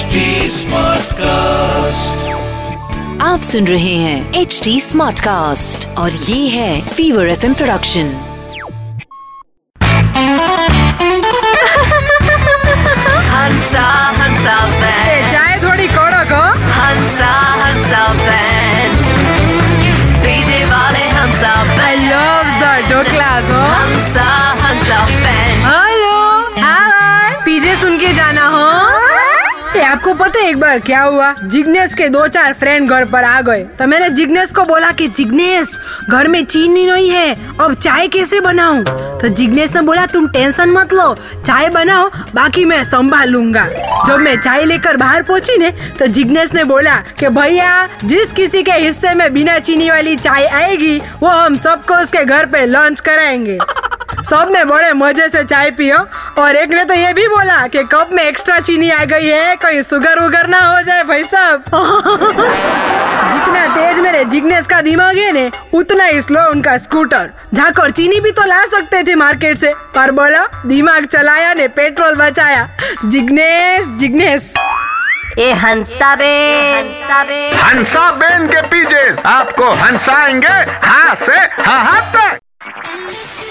HD Smartcast. आप सुन रहे हैं एच डी स्मार्ट कास्ट और ये है fever F production Hansa Hansa चाय थोड़ी कड़क हो हंसा हंसा बैन डीजे वाले Hansa I ben love the dhoklas हो Hansa Hansa ben hello hi PJ सुन के जाना हो। ये आपको पता है एक बार क्या हुआ? जिग्नेश के दो चार फ्रेंड घर पर आ गए। तो मैंने जिग्नेश को बोला कि, जिग्नेश, घर में चीनी नहीं है, अब चाय कैसे बनाऊँ? तो जिग्नेश ने बोला, तुम टेंशन मत लो, चाय बनाओ, बाकी मैं संभाल लूँगा। जब मैं चाय लेकर बाहर पहुँची ने तो जिग्नेश ने बोला कि, भैया, जिस किसी के हिस्से में बिना चीनी वाली चाय आएगी, वो हम सबको उसके घर पे लंच कराएँगे। सबने बड़े मज़े से चाय पियो। और एक ने तो ये भी बोला कि कप में एक्स्ट्रा चीनी आ गई है कहीं सुगर उगर ना हो जाए भाई साहब। जितना तेज मेरे जिग्नेश का दिमाग है ने उतना ही स्लो उनका स्कूटर जाकर चीनी भी तो ला सकते थे मार्केट से पर बोला दिमाग चलाया ने पेट्रोल बचाया। जिग्नेश जिग्नेश ए हंसा बे हंसा हंसा बेन के पीजे आपको हंसाएँगे हाँ से हाँ तक।